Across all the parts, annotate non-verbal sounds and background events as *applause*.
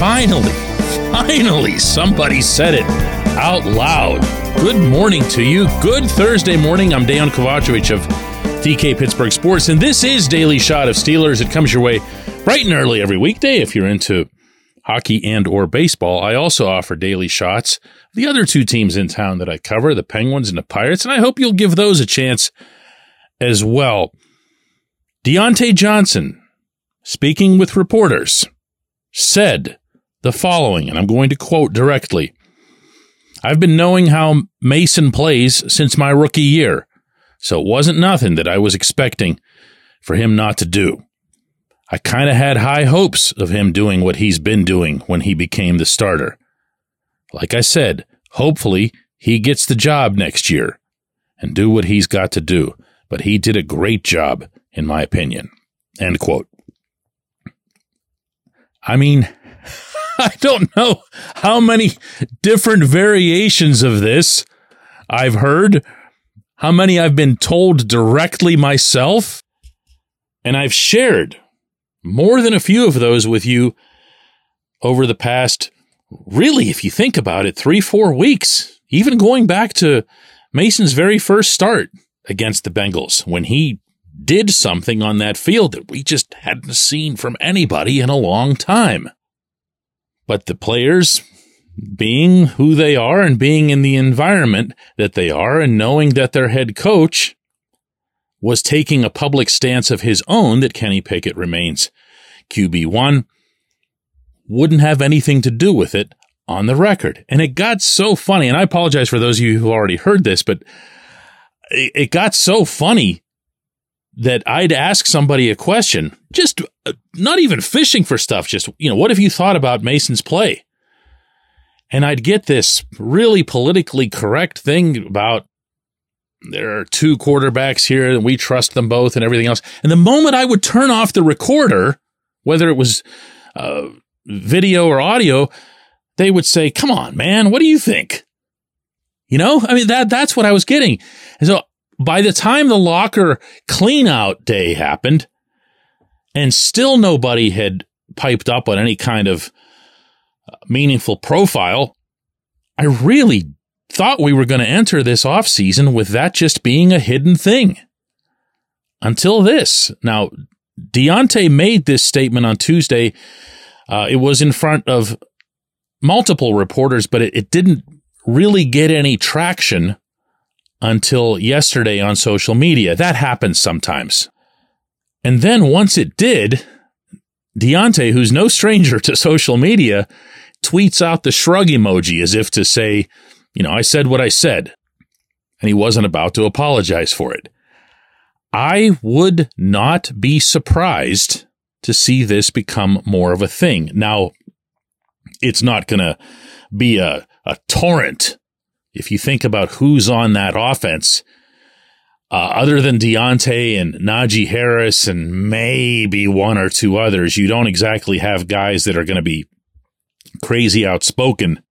Finally, finally, somebody said it out loud. Good morning to you. Good Thursday morning. I'm Dejan Kovacevic of DK Pittsburgh Sports, and this is Daily Shot of Steelers. It comes your way bright and early every weekday if you're into hockey and or baseball. I also offer daily shots. The other two teams in town that I cover, the Penguins and the Pirates, and I hope you'll give those a chance as well. Diontae Johnson, speaking with reporters, said the following, and I'm going to quote directly. I've been knowing how Mason plays since my rookie year, so it wasn't nothing that I was expecting for him not to do. I kind of had high hopes of him doing what he's been doing when he became the starter. Like I said, hopefully he gets the job next year and do what he's got to do. But he did a great job, in my opinion. End quote. I mean, *laughs* I don't know how many different variations of this I've heard, how many I've been told directly myself, and I've shared more than a few of those with you over the past, really, if you think about it, three, four weeks, even going back to Mason's very first start against the Bengals when he did something on that field that we just hadn't seen from anybody in a long time. But the players, being who they are and being in the environment that they are and knowing that their head coach was taking a public stance of his own that Kenny Pickett remains QB1 wouldn't have anything to do with it on the record. And it got so funny. And I apologize for those of you who already heard this, but it got so funny that I'd ask somebody a question, just uh, not even fishing for stuff, just, you know, what have you thought about Mason's play? And I'd get this really politically correct thing about there are two quarterbacks here and we trust them both and everything else. And the moment I would turn off the recorder, whether it was uh, video or audio, they would say, "Come on, man, what do you think?" You know, I mean that that's what I was getting. And so by the time the locker clean out day happened, and still nobody had piped up on any kind of uh, meaningful profile, I really thought we were going to enter this off season with that just being a hidden thing. Until this. Now, Diontae made this statement on Tuesday. Uh, it was in front of multiple reporters, but it, it didn't really get any traction until yesterday on social media. That happens sometimes. And then once it did, Diontae, who's no stranger to social media, tweets out the shrug emoji as if to say, you know, I said what I said. And he wasn't about to apologize for it. I would not be surprised to see this become more of a thing. Now, it's not going to be a, a torrent. If you think about who's on that offense, uh, other than Diontae and Najee Harris and maybe one or two others, you don't exactly have guys that are going to be crazy outspoken.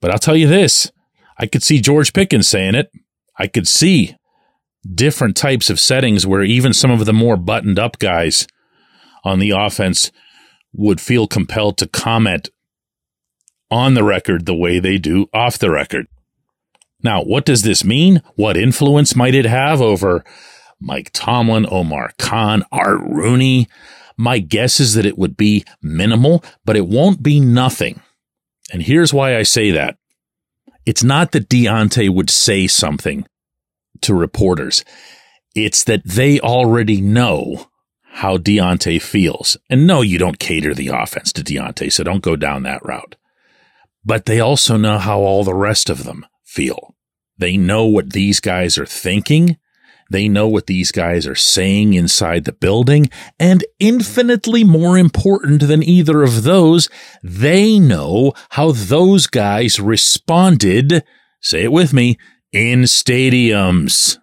But I'll tell you this I could see George Pickens saying it. I could see different types of settings where even some of the more buttoned up guys on the offense would feel compelled to comment on the record the way they do off the record. Now, what does this mean? What influence might it have over Mike Tomlin, Omar Khan, Art Rooney? My guess is that it would be minimal, but it won't be nothing. And here's why I say that. It's not that Diontae would say something to reporters. It's that they already know how Diontae feels. And no, you don't cater the offense to Diontae, so don't go down that route. But they also know how all the rest of them feel. They know what these guys are thinking. They know what these guys are saying inside the building. And infinitely more important than either of those, they know how those guys responded, say it with me, in stadiums.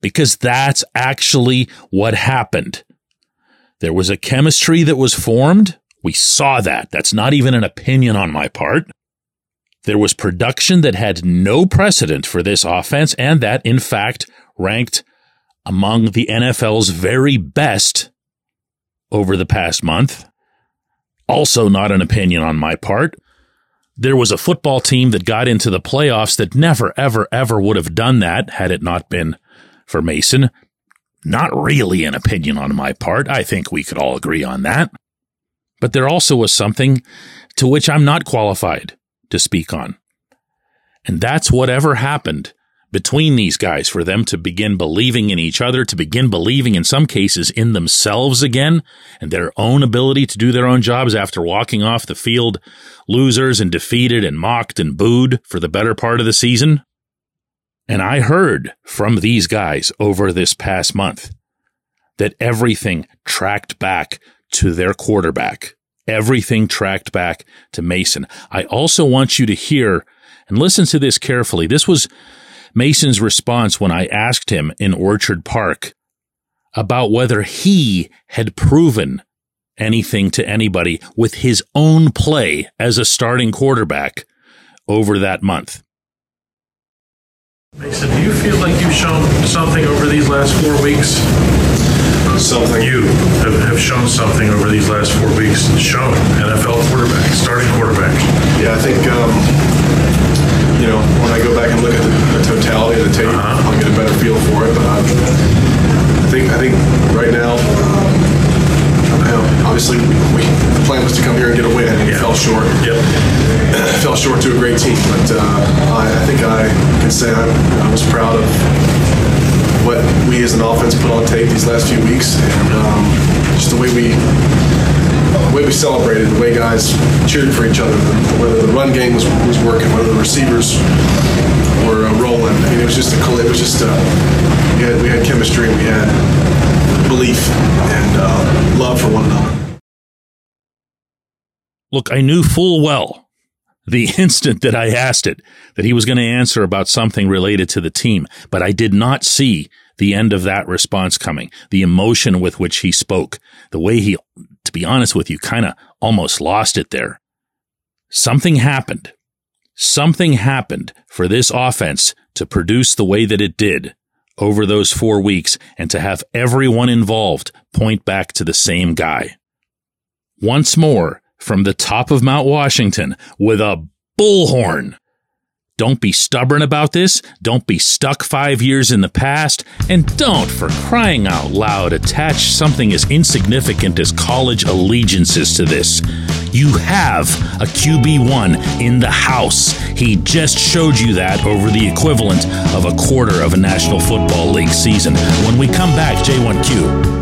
Because that's actually what happened. There was a chemistry that was formed. We saw that. That's not even an opinion on my part. There was production that had no precedent for this offense and that, in fact, ranked among the NFL's very best over the past month. Also, not an opinion on my part. There was a football team that got into the playoffs that never, ever, ever would have done that had it not been for Mason. Not really an opinion on my part. I think we could all agree on that. But there also was something to which I'm not qualified to speak on. And that's whatever happened between these guys for them to begin believing in each other, to begin believing in some cases in themselves again and their own ability to do their own jobs after walking off the field losers and defeated and mocked and booed for the better part of the season. And I heard from these guys over this past month that everything tracked back to their quarterback. Everything tracked back to Mason. I also want you to hear and listen to this carefully. This was Mason's response when I asked him in Orchard Park about whether he had proven anything to anybody with his own play as a starting quarterback over that month. Mason, do you feel like you've shown something over these last four weeks? Something. You have, have shown something over these last four weeks. Shown NFL quarterback, starting quarterback. Yeah, I think um, you know when I go back and look at the, the totality of the tape, Uh-huh. I'll get a better feel for it. But I, I think I think right now, um, obviously we, the plan was to come here and get a win, and it fell short. Yep. *clears throat* fell short to a great team, but uh, I, I think I can say I, I was proud of what we as an offense put on tape these last few weeks, and um, just the way we the way we celebrated, the way guys cheered for each other, whether the run game was, was working, whether the receivers were uh, rolling. I mean, it was just a. It was just uh, we had we had chemistry, we had belief and uh, love for one another. Look, I knew full well the *laughs* instant that I asked it that he was going to answer about something related to the team, but I did not see the end of that response coming, the emotion with which he spoke, the way he, to be honest with you, kind of almost lost it there. Something happened. Something happened for this offense to produce the way that it did over those four weeks and to have everyone involved point back to the same guy. Once more, from the top of Mount Washington with a bullhorn. Don't be stubborn about this. Don't be stuck five years in the past. And don't, for crying out loud, attach something as insignificant as college allegiances to this. You have a QB1 in the house. He just showed you that over the equivalent of a quarter of a National Football League season. When we come back, J1Q.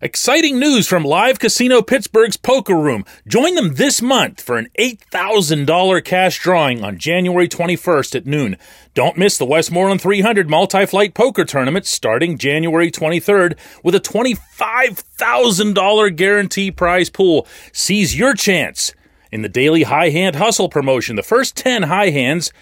Exciting news from Live Casino Pittsburgh's Poker Room. Join them this month for an $8,000 cash drawing on January 21st at noon. Don't miss the Westmoreland 300 multi-flight poker tournament starting January 23rd with a $25,000 guarantee prize pool. Seize your chance in the daily high hand hustle promotion. The first 10 high hands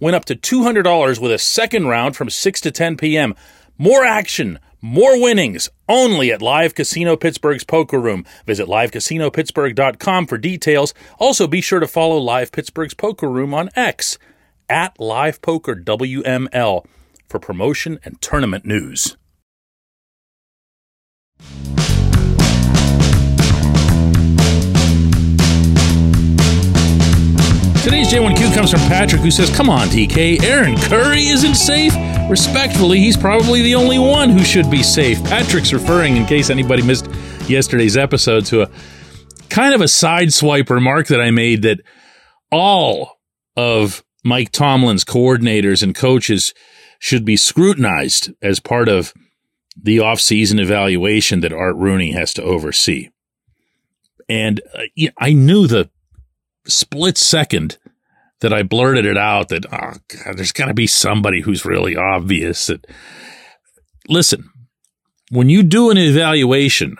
win up to $200 with a second round from 6 to 10 p.m. More action, more winnings, only at Live Casino Pittsburgh's Poker Room. Visit livecasino.pittsburgh.com for details. Also, be sure to follow Live Pittsburgh's Poker Room on X at Live Poker WML for promotion and tournament news. Today's J1Q comes from Patrick, who says, Come on, DK, Aaron Curry isn't safe? Respectfully, he's probably the only one who should be safe. Patrick's referring, in case anybody missed yesterday's episode, to a kind of a sideswipe remark that I made that all of Mike Tomlin's coordinators and coaches should be scrutinized as part of the offseason evaluation that Art Rooney has to oversee. And uh, I knew the split second that I blurted it out that, oh, God, there's got to be somebody who's really obvious that, listen, when you do an evaluation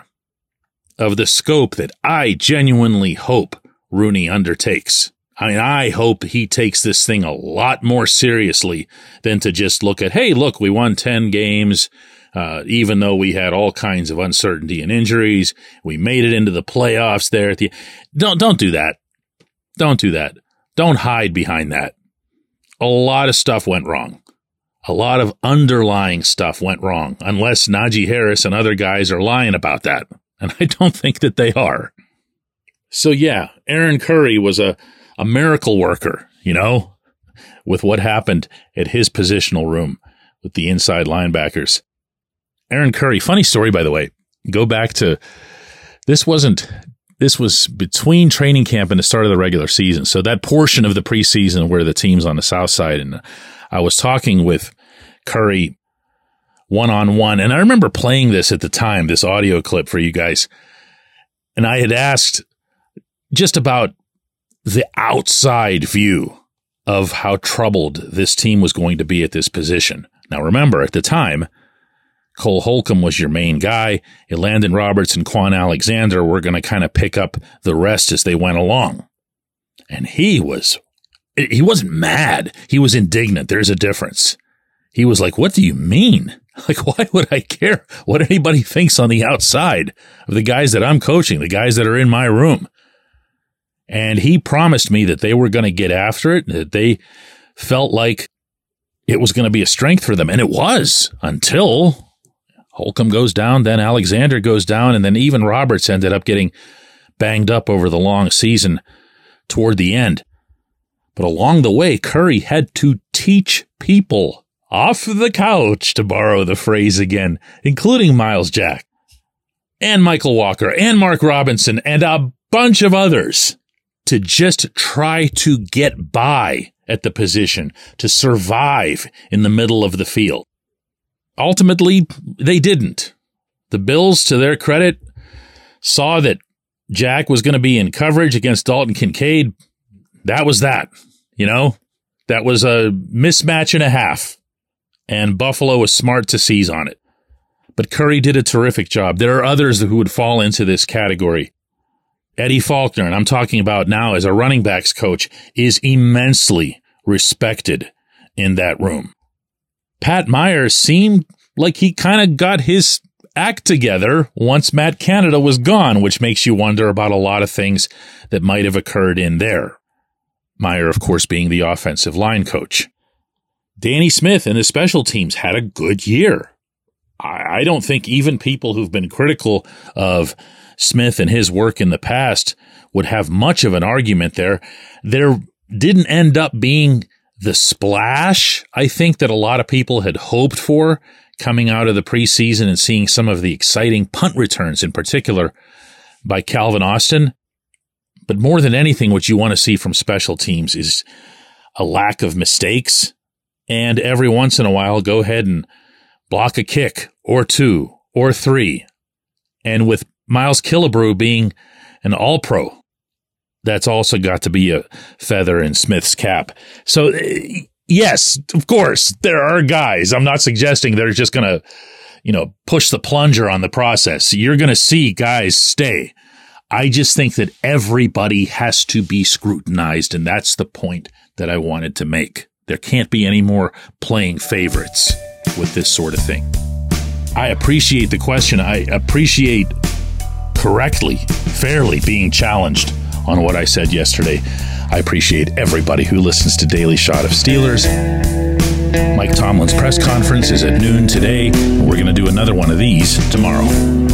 of the scope that I genuinely hope Rooney undertakes, I mean, I hope he takes this thing a lot more seriously than to just look at, hey, look, we won 10 games. Uh, even though we had all kinds of uncertainty and injuries, we made it into the playoffs there at the, don't, don't do that. Don't do that. Don't hide behind that. A lot of stuff went wrong. A lot of underlying stuff went wrong, unless Najee Harris and other guys are lying about that. And I don't think that they are. So yeah, Aaron Curry was a, a miracle worker, you know, with what happened at his positional room with the inside linebackers. Aaron Curry, funny story, by the way. Go back to this wasn't this was between training camp and the start of the regular season. So that portion of the preseason where the team's on the south side. And I was talking with Curry one on one. And I remember playing this at the time, this audio clip for you guys. And I had asked just about the outside view of how troubled this team was going to be at this position. Now, remember, at the time, Cole Holcomb was your main guy. Elandon Roberts and Kwon Alexander were going to kind of pick up the rest as they went along. And he was, he wasn't mad. He was indignant. There's a difference. He was like, what do you mean? *laughs* Like, why would I care what anybody thinks on the outside of the guys that I'm coaching, the guys that are in my room? And he promised me that they were going to get after it, that they felt like it was going to be a strength for them. And it was until Holcomb goes down, then Alexander goes down, and then even Roberts ended up getting banged up over the long season toward the end. But along the way, Curry had to teach people off the couch, to borrow the phrase again, including Myles Jack and Mykal Walker and Mark Robinson and a bunch of others to just try to get by at the position, to survive in the middle of the field. Ultimately, they didn't. The Bills, to their credit, saw that Jack was going to be in coverage against Dalton Kincaid. That was that. You know, that was a mismatch and a half. And Buffalo was smart to seize on it. But Curry did a terrific job. There are others who would fall into this category. Eddie Faulkner, and I'm talking about now as a running backs coach, is immensely respected in that room. Pat Myers seemed like he kind of got his act together once Matt Canada was gone, which makes you wonder about a lot of things that might have occurred in there. Meyer, of course, being the offensive line coach. Danny Smith and the special teams had a good year. I, I don't think even people who've been critical of Smith and his work in the past would have much of an argument there. There didn't end up being the splash I think that a lot of people had hoped for coming out of the preseason and seeing some of the exciting punt returns in particular by Calvin Austin. But more than anything, what you want to see from special teams is a lack of mistakes. And every once in a while, go ahead and block a kick or two or three. And with Miles Killebrew being an all pro, that's also got to be a feather in Smith's cap. So, eh, yes, of course, there are guys. I'm not suggesting they're just going to, you know, push the plunger on the process. You're going to see guys stay. I just think that everybody has to be scrutinized. And that's the point that I wanted to make. There can't be any more playing favorites with this sort of thing. I appreciate the question. I appreciate correctly, fairly being challenged on what I said yesterday. I appreciate everybody who listens to Daily Shot of Steelers. Mike Tomlin's press conference is at noon today. We're going to do another one of these tomorrow.